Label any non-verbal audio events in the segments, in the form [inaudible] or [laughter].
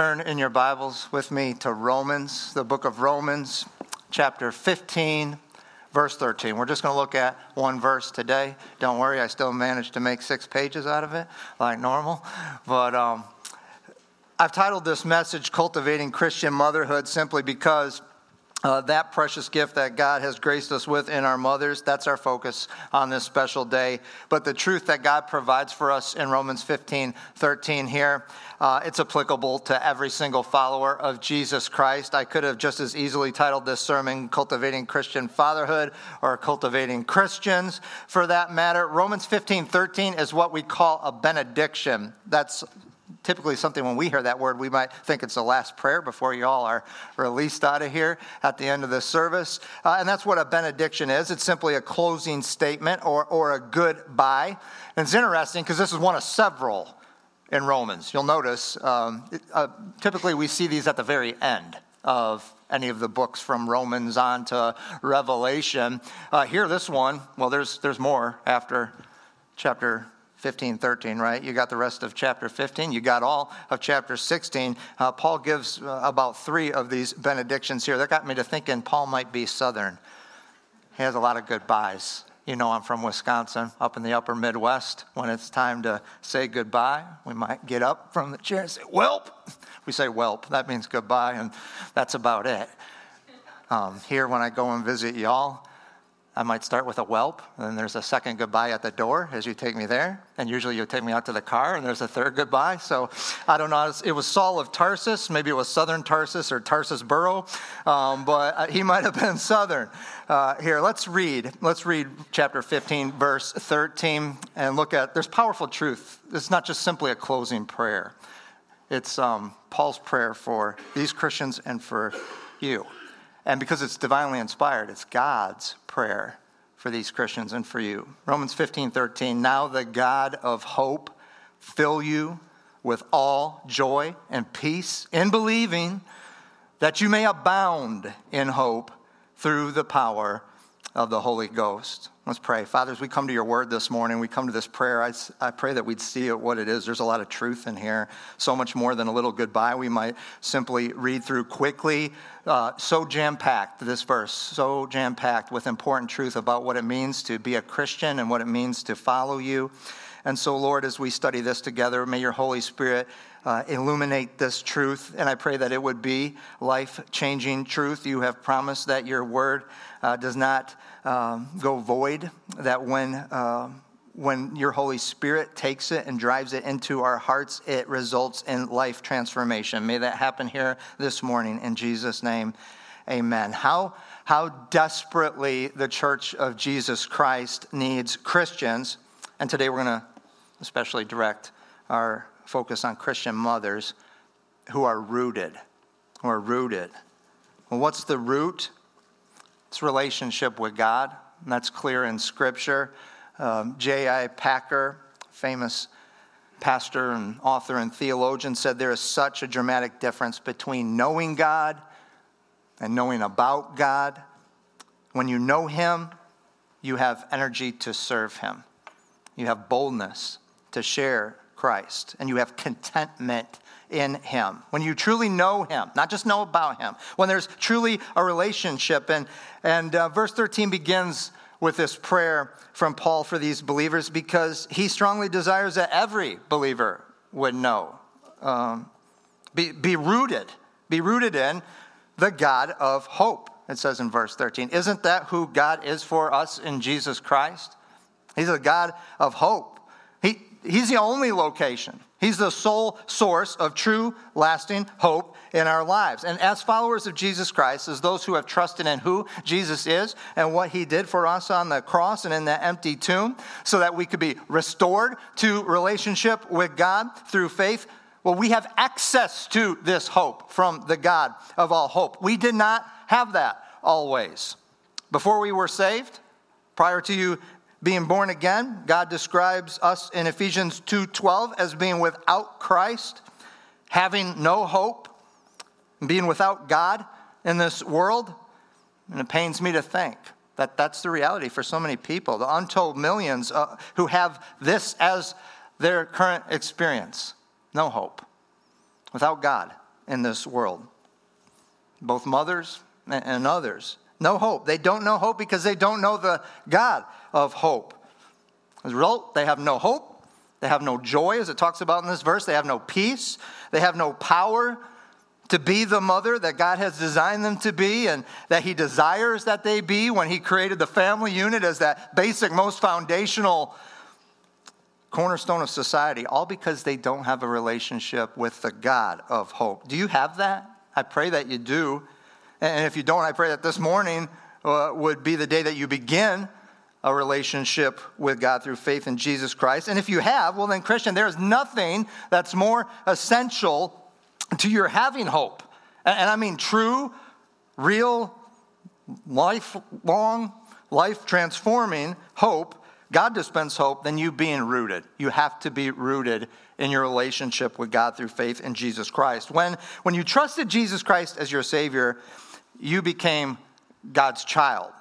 Turn in your Bibles with me to Romans, the book of Romans, chapter 15, verse 13. We're just going to look at one verse today. Don't worry, I still managed to make six pages out of it, like normal. But um, I've titled this message Cultivating Christian Motherhood simply because uh, that precious gift that God has graced us with in our mothers, that's our focus on this special day. But the truth that God provides for us in Romans 15 13 here, uh, it's applicable to every single follower of Jesus Christ. I could have just as easily titled this sermon Cultivating Christian Fatherhood or Cultivating Christians for that matter. Romans 15 13 is what we call a benediction. That's typically something when we hear that word, we might think it's the last prayer before you all are released out of here at the end of the service. Uh, and that's what a benediction is it's simply a closing statement or, or a goodbye. And it's interesting because this is one of several in Romans. You'll notice um, uh, typically we see these at the very end of any of the books from Romans on to Revelation. Uh, here, this one, well, there's, there's more after chapter 15, 13, right? You got the rest of chapter 15. You got all of chapter 16. Uh, Paul gives uh, about three of these benedictions here. That got me to thinking Paul might be Southern. He has a lot of goodbyes. You know, I'm from Wisconsin, up in the upper Midwest. When it's time to say goodbye, we might get up from the chair and say, Welp. [laughs] We say Welp. That means goodbye, and that's about it. Um, here, when I go and visit y'all, I might start with a whelp, and then there's a second goodbye at the door as you take me there. And usually you'll take me out to the car, and there's a third goodbye. So I don't know. It was Saul of Tarsus. Maybe it was Southern Tarsus or Tarsus Borough, um, but uh, he [laughs] might have been Southern. Uh, here, let's read. Let's read chapter 15, verse 13, and look at. There's powerful truth. It's not just simply a closing prayer. It's um, Paul's prayer for these Christians and for you. And because it's divinely inspired, it's God's prayer for these Christians and for you. Romans 15 13. Now the God of hope fill you with all joy and peace in believing that you may abound in hope through the power of the Holy Ghost. Let's pray. Father, as we come to your word this morning, we come to this prayer. I, I pray that we'd see what it is. There's a lot of truth in here, so much more than a little goodbye. We might simply read through quickly. Uh, so jam packed, this verse, so jam packed with important truth about what it means to be a Christian and what it means to follow you. And so, Lord, as we study this together, may your Holy Spirit uh, illuminate this truth. And I pray that it would be life changing truth. You have promised that your word uh, does not um, go void, that when, uh, when your Holy Spirit takes it and drives it into our hearts, it results in life transformation. May that happen here this morning in Jesus' name. Amen. How, how desperately the church of Jesus Christ needs Christians. And today we're going to especially direct our focus on Christian mothers who are rooted. Who are rooted. Well, what's the root? It's relationship with God. And that's clear in Scripture. Um, J.I. Packer, famous pastor and author and theologian, said there is such a dramatic difference between knowing God and knowing about God. When you know Him, you have energy to serve Him, you have boldness to share Christ, and you have contentment in Him. When you truly know Him, not just know about Him, when there's truly a relationship. And, and uh, verse 13 begins with this prayer from Paul for these believers because he strongly desires that every believer would know. Um, be, be rooted, be rooted in the God of hope, it says in verse 13. Isn't that who God is for us in Jesus Christ? He's a God of hope. He, he's the only location He's the sole source of true, lasting hope in our lives. And as followers of Jesus Christ, as those who have trusted in who Jesus is and what he did for us on the cross and in that empty tomb, so that we could be restored to relationship with God through faith, well, we have access to this hope from the God of all hope. We did not have that always. Before we were saved, prior to you being born again, God describes us in Ephesians 2:12 as being without Christ, having no hope, being without God in this world. And it pains me to think that that's the reality for so many people, the untold millions uh, who have this as their current experience. No hope. Without God in this world. Both mothers and others. No hope. They don't know hope because they don't know the God of hope. As a result, they have no hope. They have no joy, as it talks about in this verse. They have no peace. They have no power to be the mother that God has designed them to be and that He desires that they be when He created the family unit as that basic, most foundational cornerstone of society, all because they don't have a relationship with the God of hope. Do you have that? I pray that you do. And if you don't, I pray that this morning uh, would be the day that you begin a relationship with God through faith in Jesus Christ. And if you have, well, then, Christian, there is nothing that's more essential to your having hope. And I mean true, real, lifelong, life transforming hope. God dispenses hope than you being rooted. You have to be rooted in your relationship with God through faith in Jesus Christ. When, when you trusted Jesus Christ as your Savior, you became God's child.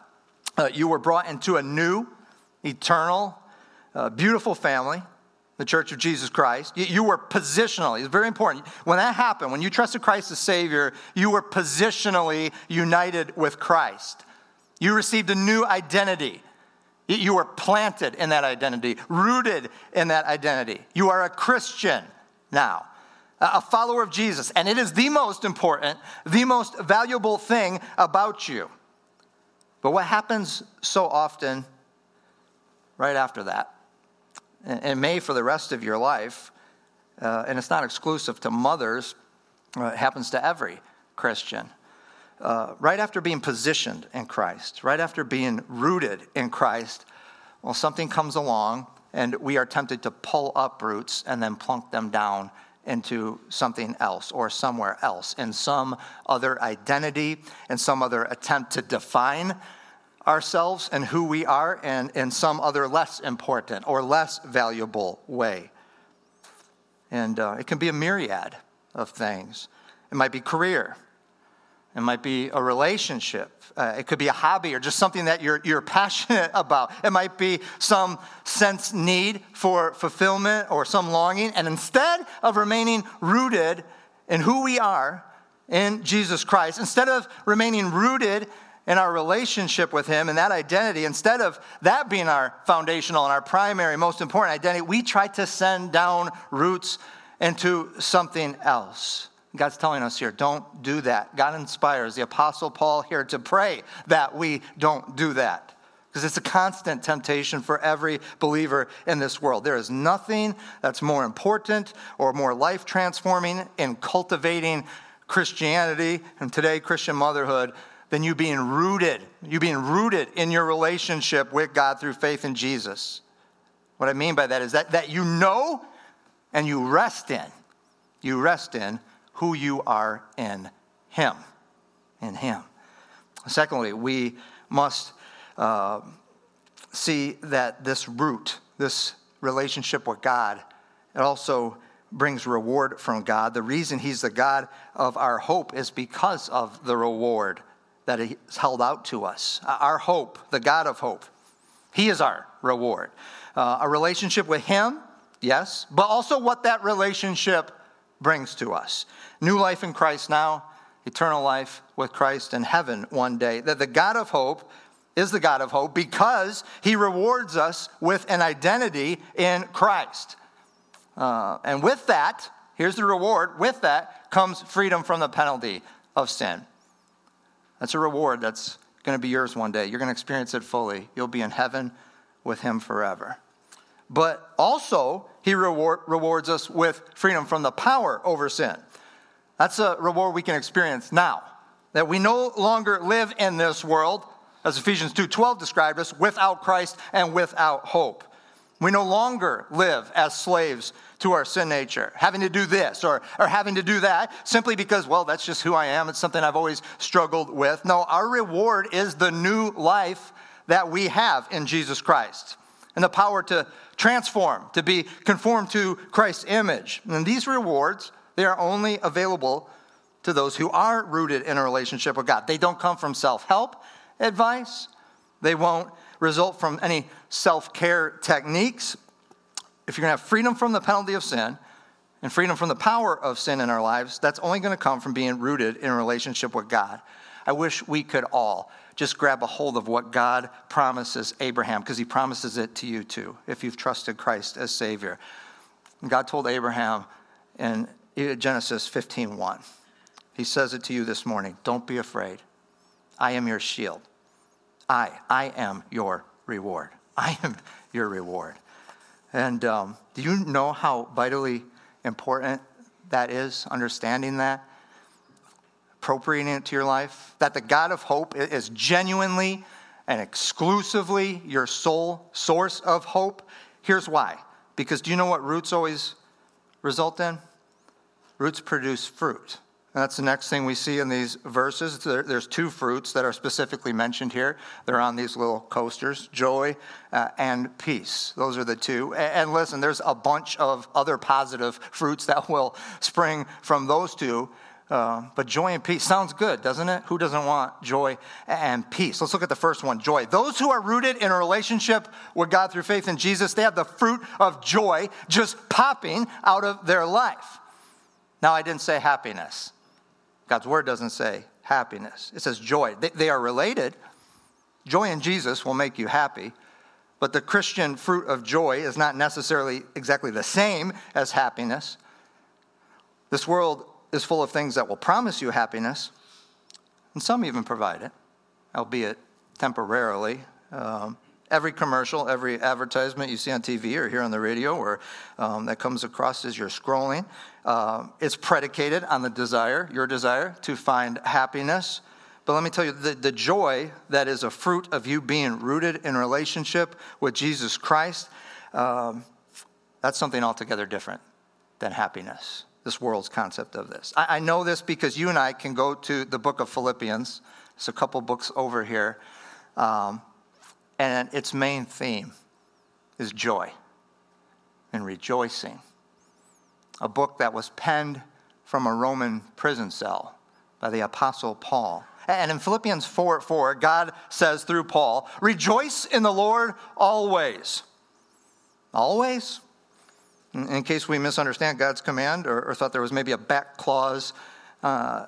Uh, you were brought into a new, eternal, uh, beautiful family, the Church of Jesus Christ. You, you were positionally, it's very important. When that happened, when you trusted Christ as Savior, you were positionally united with Christ. You received a new identity. You were planted in that identity, rooted in that identity. You are a Christian now, a follower of Jesus. And it is the most important, the most valuable thing about you. But what happens so often right after that, and may for the rest of your life, uh, and it's not exclusive to mothers, uh, it happens to every Christian. Uh, right after being positioned in Christ, right after being rooted in Christ, well, something comes along and we are tempted to pull up roots and then plunk them down into something else or somewhere else in some other identity and some other attempt to define ourselves and who we are and in some other less important or less valuable way. And uh, it can be a myriad of things. It might be career, it might be a relationship. Uh, it could be a hobby or just something that you're, you're [laughs] passionate about. It might be some sense need for fulfillment or some longing. And instead of remaining rooted in who we are in Jesus Christ, instead of remaining rooted in our relationship with Him and that identity, instead of that being our foundational and our primary, most important identity, we try to send down roots into something else. God's telling us here, don't do that. God inspires the Apostle Paul here to pray that we don't do that. Because it's a constant temptation for every believer in this world. There is nothing that's more important or more life transforming in cultivating Christianity and today Christian motherhood than you being rooted, you being rooted in your relationship with God through faith in Jesus. What I mean by that is that, that you know and you rest in. You rest in who you are in Him. In Him. Secondly, we must uh, see that this root, this relationship with God, it also brings reward from God. The reason He's the God of our hope is because of the reward that He's held out to us. Our hope, the God of hope, He is our reward. Uh, a relationship with Him, yes, but also what that relationship brings to us new life in Christ now, eternal life with Christ in heaven one day. That the God of hope is the God of hope because he rewards us with an identity in Christ. Uh, and with that, here's the reward with that comes freedom from the penalty of sin. That's a reward that's going to be yours one day. You're going to experience it fully. You'll be in heaven with him forever. but also he reward, rewards us with freedom from the power over sin. That's a reward we can experience now. That we no longer live in this world, as Ephesians 2:12 described us, without Christ and without hope. We no longer live as slaves to our sin nature, having to do this or, or having to do that simply because, well, that's just who I am. It's something I've always struggled with. No, our reward is the new life that we have in Jesus Christ and the power to transform, to be conformed to Christ's image. And these rewards, they are only available to those who are rooted in a relationship with God. They don't come from self help advice, they won't result from any self care techniques. If you're going to have freedom from the penalty of sin and freedom from the power of sin in our lives, that's only going to come from being rooted in a relationship with God. I wish we could all just grab a hold of what God promises Abraham, because he promises it to you too, if you've trusted Christ as Savior. God told Abraham in Genesis 15:1. He says it to you this morning. Don't be afraid. I am your shield. I, I am your reward. [laughs] I am your reward. And um, do you know how vitally important that is, understanding that? Appropriating it to your life? That the God of hope is genuinely and exclusively your sole source of hope? Here's why. Because do you know what roots always result in? Roots produce fruit. And That's the next thing we see in these verses. There's two fruits that are specifically mentioned here. They're on these little coasters joy uh, and peace. Those are the two. And listen, there's a bunch of other positive fruits that will spring from those two. Uh, but joy and peace sounds good, doesn't it? Who doesn't want joy and peace? Let's look at the first one joy. Those who are rooted in a relationship with God through faith in Jesus, they have the fruit of joy just popping out of their life. Now, I didn't say happiness. God's word doesn't say happiness, it says joy. They, they are related. Joy in Jesus will make you happy, but the Christian fruit of joy is not necessarily exactly the same as happiness. This world is full of things that will promise you happiness, and some even provide it, albeit temporarily. Um, every commercial, every advertisement you see on TV or hear on the radio or um, that comes across as you're scrolling, uh, it's predicated on the desire, your desire to find happiness. But let me tell you, the, the joy that is a fruit of you being rooted in relationship with Jesus Christ, um, that's something altogether different than happiness, this world's concept of this. I, I know this because you and I can go to the book of Philippians. It's a couple books over here. Um, and its main theme is joy and rejoicing. A book that was penned from a Roman prison cell by the Apostle Paul. And in Philippians 4 4, God says through Paul, Rejoice in the Lord always. Always? In case we misunderstand God's command or, or thought there was maybe a back clause uh,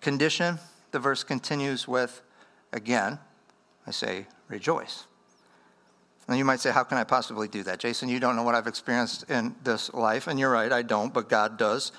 condition, the verse continues with, again, I say, rejoice. And you might say, How can I possibly do that? Jason, you don't know what I've experienced in this life. And you're right, I don't, but God does.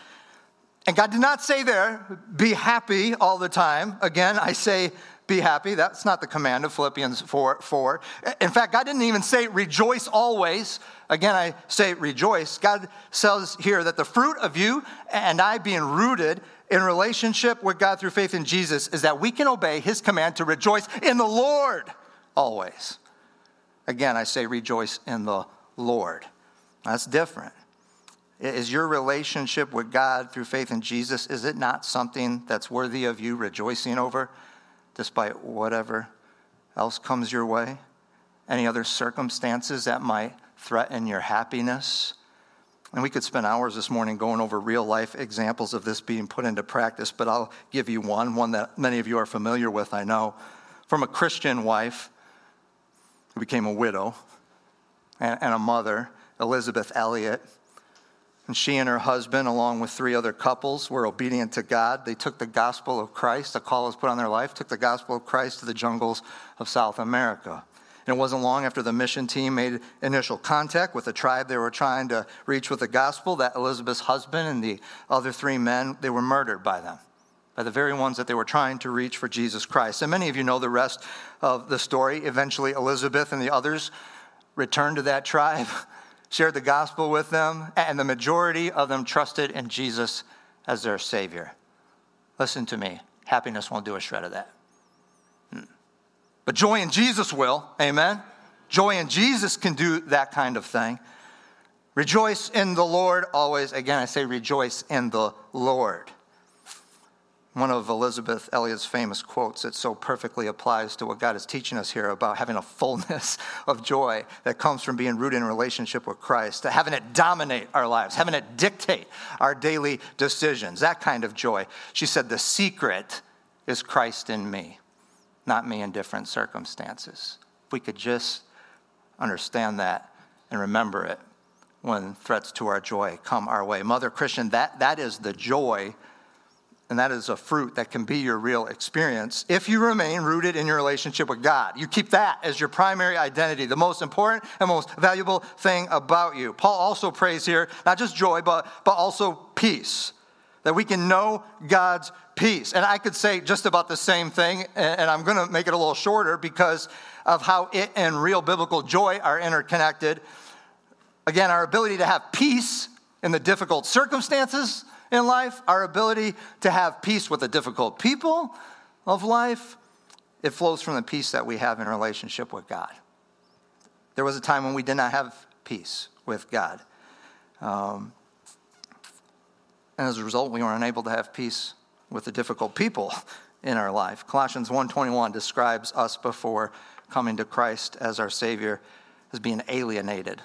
And God did not say there, Be happy all the time. Again, I say, Be happy. That's not the command of Philippians 4 4. In fact, God didn't even say, Rejoice always. Again, I say, Rejoice. God says here that the fruit of you and I being rooted in relationship with God through faith in Jesus is that we can obey his command to rejoice in the Lord always. Again, I say rejoice in the Lord. That's different. Is your relationship with God through faith in Jesus, is it not something that's worthy of you rejoicing over despite whatever else comes your way? Any other circumstances that might threaten your happiness? And we could spend hours this morning going over real life examples of this being put into practice, but I'll give you one, one that many of you are familiar with, I know, from a Christian wife who became a widow and, a mother, Elisabeth Elliot. And she and her husband, along with three other couples, were obedient to God. They took the gospel of Christ, the call was put on their life, took the gospel of Christ to the jungles of South America. And it wasn't long after the mission team made initial contact with the tribe they were trying to reach with the gospel that Elisabeth's husband and the other three men, they were murdered by them by the very ones that they were trying to reach for Jesus Christ. And many of you know the rest of the story. Eventually, Elisabeth and the others returned to that tribe [laughs] shared the gospel with them, and the majority of them trusted in Jesus as their Savior. Listen to me happiness won't do a shred of that. Hmm. But joy in Jesus will, amen? Joy in Jesus can do that kind of thing. Rejoice in the Lord always. Again, I say rejoice in the Lord. One of Elisabeth Elliot's famous quotes that so perfectly applies to what God is teaching us here about having a fullness [laughs] of joy that comes from being rooted in relationship with Christ, to having it dominate our lives, having it dictate our daily decisions, that kind of joy. She said, The secret is Christ in me, not me in different circumstances. If we could just understand that and remember it when threats to our joy come our way. Mother Christian, that, that is the joy and that is a fruit that can be your real experience if you remain rooted in your relationship with God. You keep that as your primary identity, the most important and most valuable thing about you. Paul also prays here not just joy, but, but also peace, that we can know God's peace. And I could say just about the same thing, and I'm going to make it a little shorter because of how it and real biblical joy are interconnected. Again, our ability to have peace in the difficult circumstances in life, our ability to have peace with the difficult people of life, it flows from the peace that we have in relationship with God. There was a time when we did not have peace with God. Um, and as a result, we were unable to have peace with the difficult people [laughs] in our life. Colossians 1:21 describes us before coming to Christ as our savior as being alienated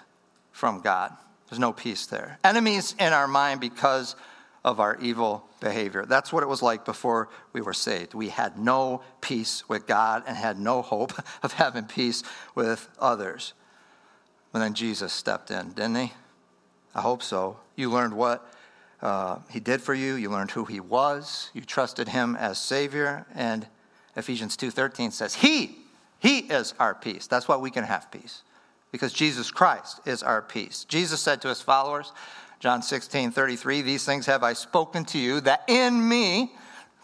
from God. There's no peace there. Enemies in our mind because of our evil behavior. That's what it was like before we were saved. We had no peace with God and had no hope [laughs] of having peace with others. But then Jesus stepped in, didn't he? I hope so. You learned what uh, he did for you. You learned who he was. You trusted him as Savior. And Ephesians 2.13 says, He, He is our peace. That's why we can have peace. Because Jesus Christ is our peace. Jesus said to his followers, John 16, 33, these things have I spoken to you, that in me,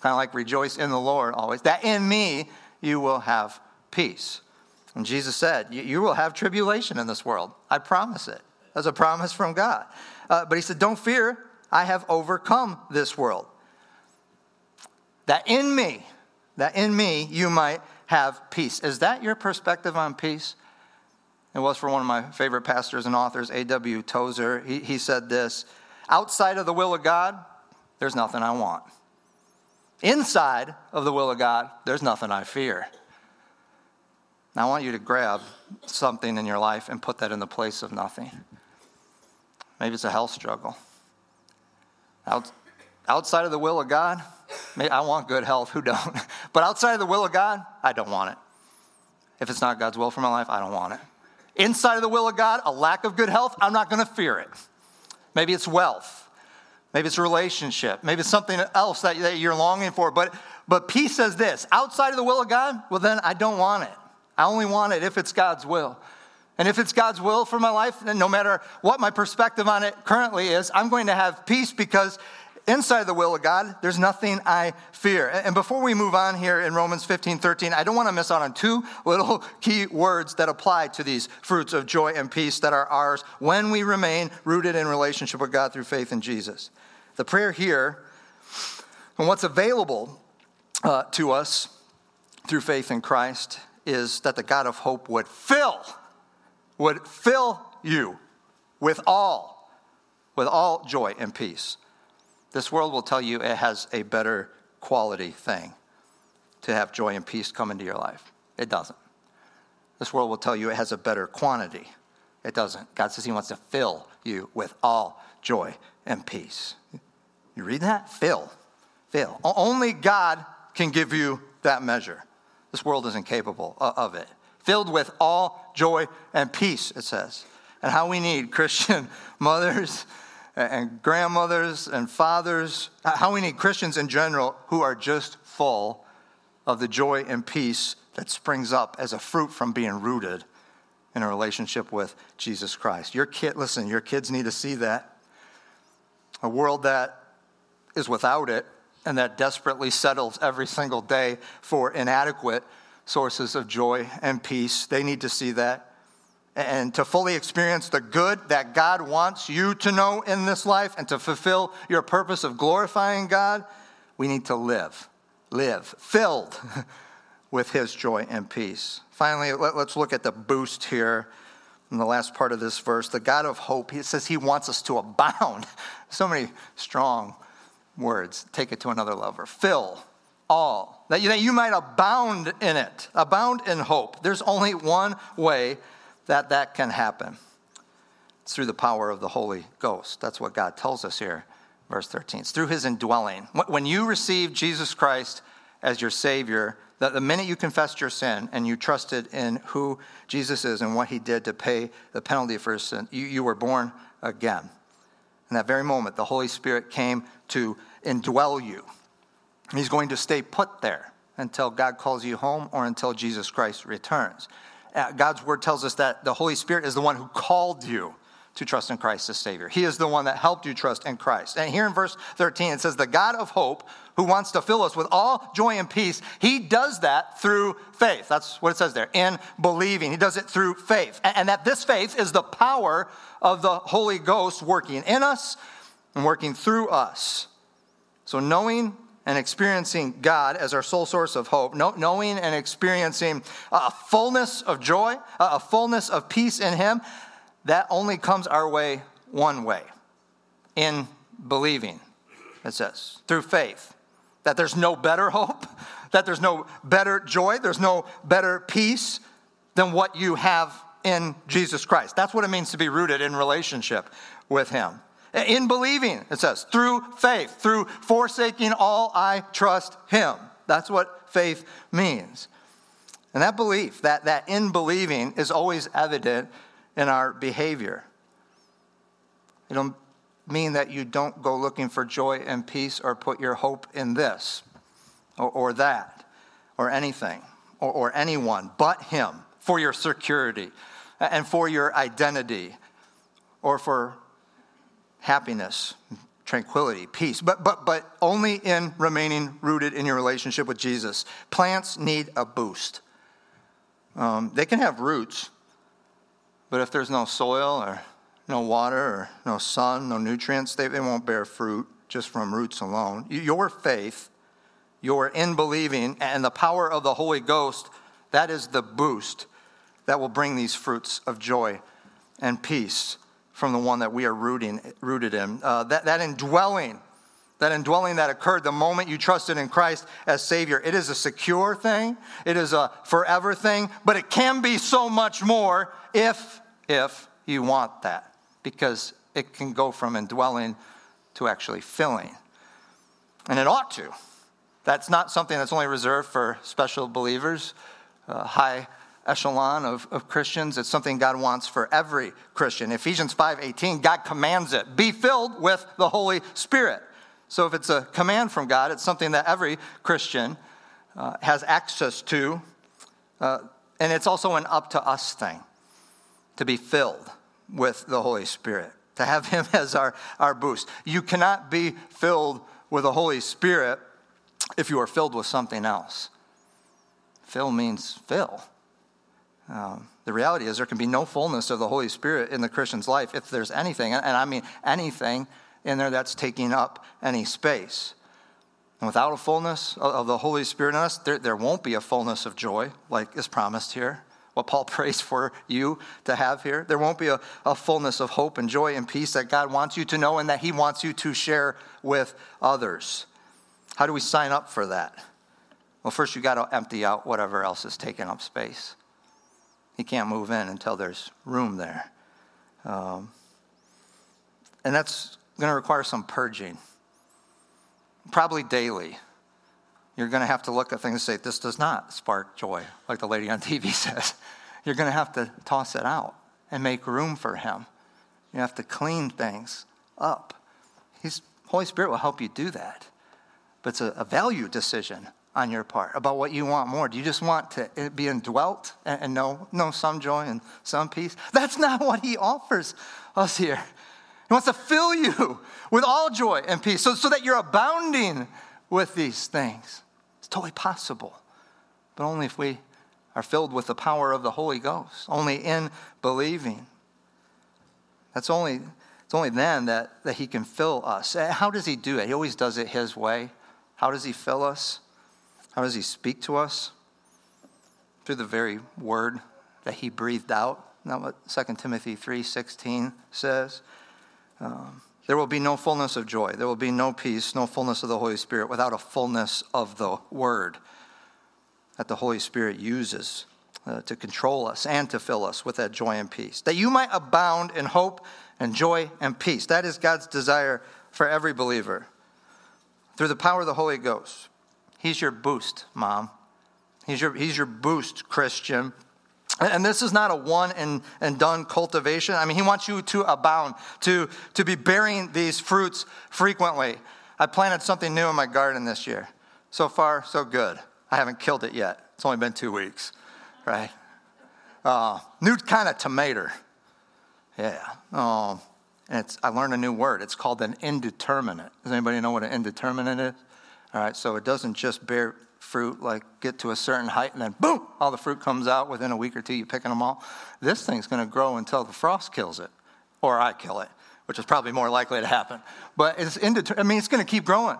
kind of like rejoice in the Lord always, that in me you will have peace. And Jesus said, You will have tribulation in this world. I promise it. That's a promise from God. Uh, but he said, Don't fear, I have overcome this world. That in me, that in me you might have peace. Is that your perspective on peace? It was for one of my favorite pastors and authors, A.W. Tozer. He, he said this Outside of the will of God, there's nothing I want. Inside of the will of God, there's nothing I fear. Now, I want you to grab something in your life and put that in the place of nothing. Maybe it's a health struggle. Out, outside of the will of God, I want good health. Who don't? [laughs] But outside of the will of God, I don't want it. If it's not God's will for my life, I don't want it inside of the will of God, a lack of good health, I'm not going to fear it. Maybe it's wealth. Maybe it's a relationship. Maybe it's something else that, that you're longing for. But, but peace says this outside of the will of God, well, then I don't want it. I only want it if it's God's will. And if it's God's will for my life, then no matter what my perspective on it currently is, I'm going to have peace because inside the will of God, there's nothing I fear. And before we move on here in Romans 15, 13, I don't want to miss out on two little [laughs] key words that apply to these fruits of joy and peace that are ours when we remain rooted in relationship with God through faith in Jesus. The prayer here, and what's available uh, to us through faith in Christ, is that the God of hope would fill, would fill you with all, with all joy and peace this world will tell you it has a better quality thing to have joy and peace come into your life. It doesn't. This world will tell you it has a better quantity. It doesn't. God says He wants to fill you with all joy and peace. You read that? Fill. Fill. Only God can give you that measure. This world isn't capable of it. Filled with all joy and peace, it says. And how we need Christian [laughs] mothers and grandmothers and fathers, how we need Christians in general who are just full of the joy and peace that springs up as a fruit from being rooted in a relationship with Jesus Christ. Your kid, listen, your kids need to see that. A world that is without it and that desperately settles every single day for inadequate sources of joy and peace. They need to see that. And to fully experience the good that God wants you to know in this life and to fulfill your purpose of glorifying God, we need to live, live filled [laughs] with His joy and peace. Finally, let, us look at the boost here in the last part of this verse. The God of hope, He says He wants us to abound. [laughs] So many strong words. Take it to another level. Fill all, that you, that you might abound in it, abound in hope. There's only one way that that can happen. It's through the power of the Holy Ghost. That's what God tells us here, verse 13. It's through his indwelling. When you receive Jesus Christ as your Savior, the, the minute you confessed your sin and you trusted in who Jesus is and what he did to pay the penalty for sin, you, you were born again. In that very moment, the Holy Spirit came to indwell you. He's going to stay put there until God calls you home or until Jesus Christ returns. Uh, God's word tells us that the Holy Spirit is the one who called you to trust in Christ as Savior. He is the one that helped you trust in Christ. And here in verse 13, it says, The God of hope, who wants to fill us with all joy and peace, He does that through faith. That's what it says there, in believing. He does it through faith. And that this faith is the power of the Holy Ghost working in us and working through us. So knowing and experiencing God as our sole source of hope, knowing and experiencing a fullness of joy, a fullness of peace in Him, that only comes our way one way in believing, it says, through faith. That there's no better hope, [laughs] that there's no better joy, there's no better peace than what you have in Jesus Christ. That's what it means to be rooted in relationship with Him. In believing, it says, through faith, through forsaking all, I trust him. That's what faith means. And that belief, that, that in believing, is always evident in our behavior. It'll mean that you don't go looking for joy and peace or put your hope in this or, or that or anything or, or anyone but Him for your security and for your identity or for happiness, tranquility, peace, but, but, but only in remaining rooted in your relationship with Jesus. Plants need a boost. Um, they can have roots, but if there's no soil or no water or no sun, no nutrients, they, they won't bear fruit just from roots alone. Your faith, your in believing, and the power of the Holy Ghost, that is the boost that will bring these fruits of joy and peace from the one that we are rooting, rooted in. Uh, that, that indwelling, that indwelling that occurred the moment you trusted in Christ as Savior, it is a secure thing, it is a forever thing, but it can be so much more if, if you want that, because it can go from indwelling to actually filling. And it ought to. That's not something that's only reserved for special believers, uh, high echelon of, of Christians. It's something God wants for every Christian. Ephesians 5:18, God commands it. Be filled with the Holy Spirit. So if it's a command from God, it's something that every Christian uh, has access to. Uh, and it's also an up to us thing to be filled with the Holy Spirit, to have Him [laughs] as our, our boost. You cannot be filled with the Holy Spirit if you are filled with something else. Fill means fill. Um, the reality is, there can be no fullness of the Holy Spirit in the Christian's life if there's anything, and I mean anything in there that's taking up any space. And without a fullness of the Holy Spirit in us, there, there won't be a fullness of joy, like is promised here. What Paul [laughs] prays for you to have here. There won't be a, a fullness of hope and joy and peace that God wants you to know and that He wants you to share with others. How do we sign up for that? Well, first, you got to empty out whatever else is taking up space. He can't move in until there's room there. Um, and that's going to require some purging, probably daily. You're going to have to look at things and say, This does not spark joy, like the lady on [laughs] TV says. You're going to have to toss it out and make room for Him. You have to clean things up. His Holy Spirit will help you do that. But it's a, a value decision on your part about what you want more? Do you just want to eh, be indwelt and know, know some joy and some peace? That's not [laughs] what he offers us here. He wants to fill you [laughs] with all joy and peace so, so that you're abounding with these things. It's totally possible, but only if we are filled with the power of the Holy Ghost, only in believing. That's only, it's only then that, that He can fill us. Eh, how does He do it? He always does it His way. How does He fill us? How does He speak to us? Through the very word that He breathed out. Not what 2 Timothy 3.16 says. Um, there will be no fullness of joy. There will be no peace, no fullness of the Holy Spirit without a fullness of the Word that the Holy Spirit uses uh, to control us and to fill us with that joy and peace. That you might abound in hope and joy and peace. That is God's desire for every believer. Through the power of the Holy Ghost. He's your boost, Mom. He's your, he's your boost, Christian. And this is not a one and, and done cultivation. I mean, he wants you to abound, to, to be bearing these fruits frequently. I planted something new in my garden this year. So far, so good. I haven't killed it yet. It's only been two weeks, right? Uh, new kind of tomato. Yeah. Um, and it's, I learned a new word. It's called an indeterminate. Does anybody know what an indeterminate is? All right, so it doesn't just bear fruit, like get to a certain height and then boom, all the fruit comes out within a week or two, you're picking them all. This thing's going to grow until the frost kills it, or I kill it, which is probably more likely to happen. But it's indeter- I mean, it's going to keep growing.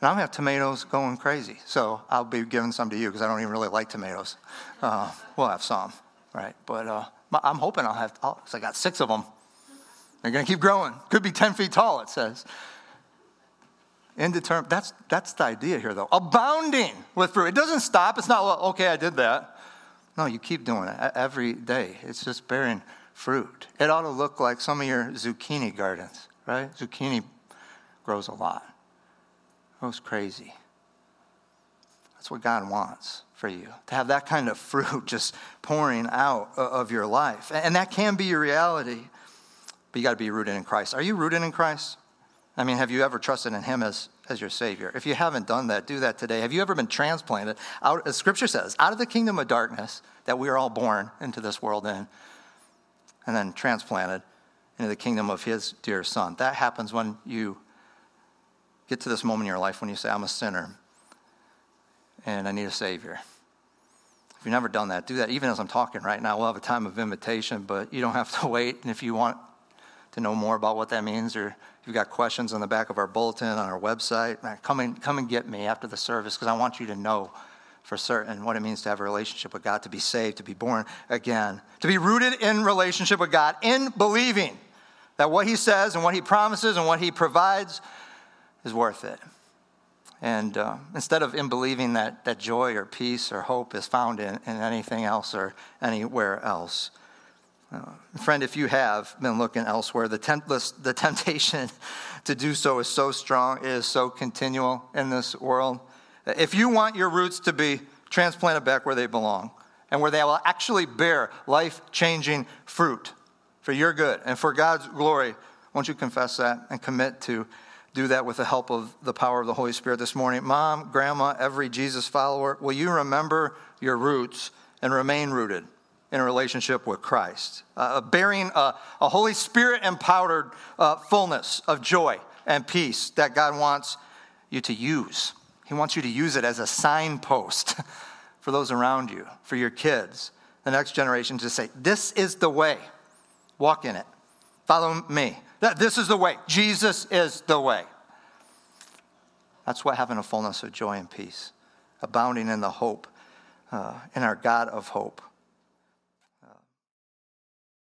And I'm going to have tomatoes going crazy. So I'll be giving some to you because I don't even really like tomatoes. Uh, we'll have some, right? But uh, I'm hoping I'll have, oh, I got six of them. They're going to keep growing. Could be 10 feet tall, it says. Indeterminate. That's, that's the idea here, though. Abounding with fruit. It doesn't stop. It's not, well, okay, I did that. No, you keep doing it every day. It's just bearing fruit. It ought to look like some of your zucchini gardens, right? Zucchini grows a lot, grows crazy. That's what God wants for you to have that kind of fruit just pouring out of your life. And that can be your reality, but you got to be rooted in Christ. Are you rooted in Christ? I mean, have you ever trusted in Him as, as your Savior? If you haven't done that, do that today. Have you ever been transplanted out, as Scripture says, out of the kingdom of darkness that we are all born into this world in, and then transplanted into the kingdom of His dear Son? That happens when you get to this moment in your life when you say, I'm a sinner and I need a Savior. If you've never done that, do that. Even as I'm talking right now, we'll have a time of invitation, but you don't have to [laughs] wait. And if you want to know more about what that means, or you've got questions on the back of our bulletin, on our website, come, and, come and get me after the service because I want you to know for certain what it means to have a relationship with God, to be saved, to be born again, to be rooted in relationship with God, in believing that what He says and what He promises and what He provides is worth it. And uh, instead of in believing that, that joy or peace or hope is found in, in anything else or anywhere else. Uh, friend, if you have been looking elsewhere, the, temp- the temptation [laughs] to do so is so strong, it is so continual in this world. If you want your roots to be transplanted back where they belong and where they will actually bear life changing fruit for your good and for God's glory, won't you confess that and commit to do that with the help of the power of the Holy Spirit this morning? Mom, grandma, every Jesus follower, will you remember your roots and remain rooted? In a relationship with Christ, uh, bearing a, a, Holy Spirit empowered uh, fullness of joy and peace that God wants you to use. He wants you to use it as a signpost [laughs] for those around you, for your kids, the next generation to say, This is the way. Walk in it. Follow me. This is the way. Jesus is the way. That's what having a fullness of joy and peace, abounding in the hope, uh, in our God of hope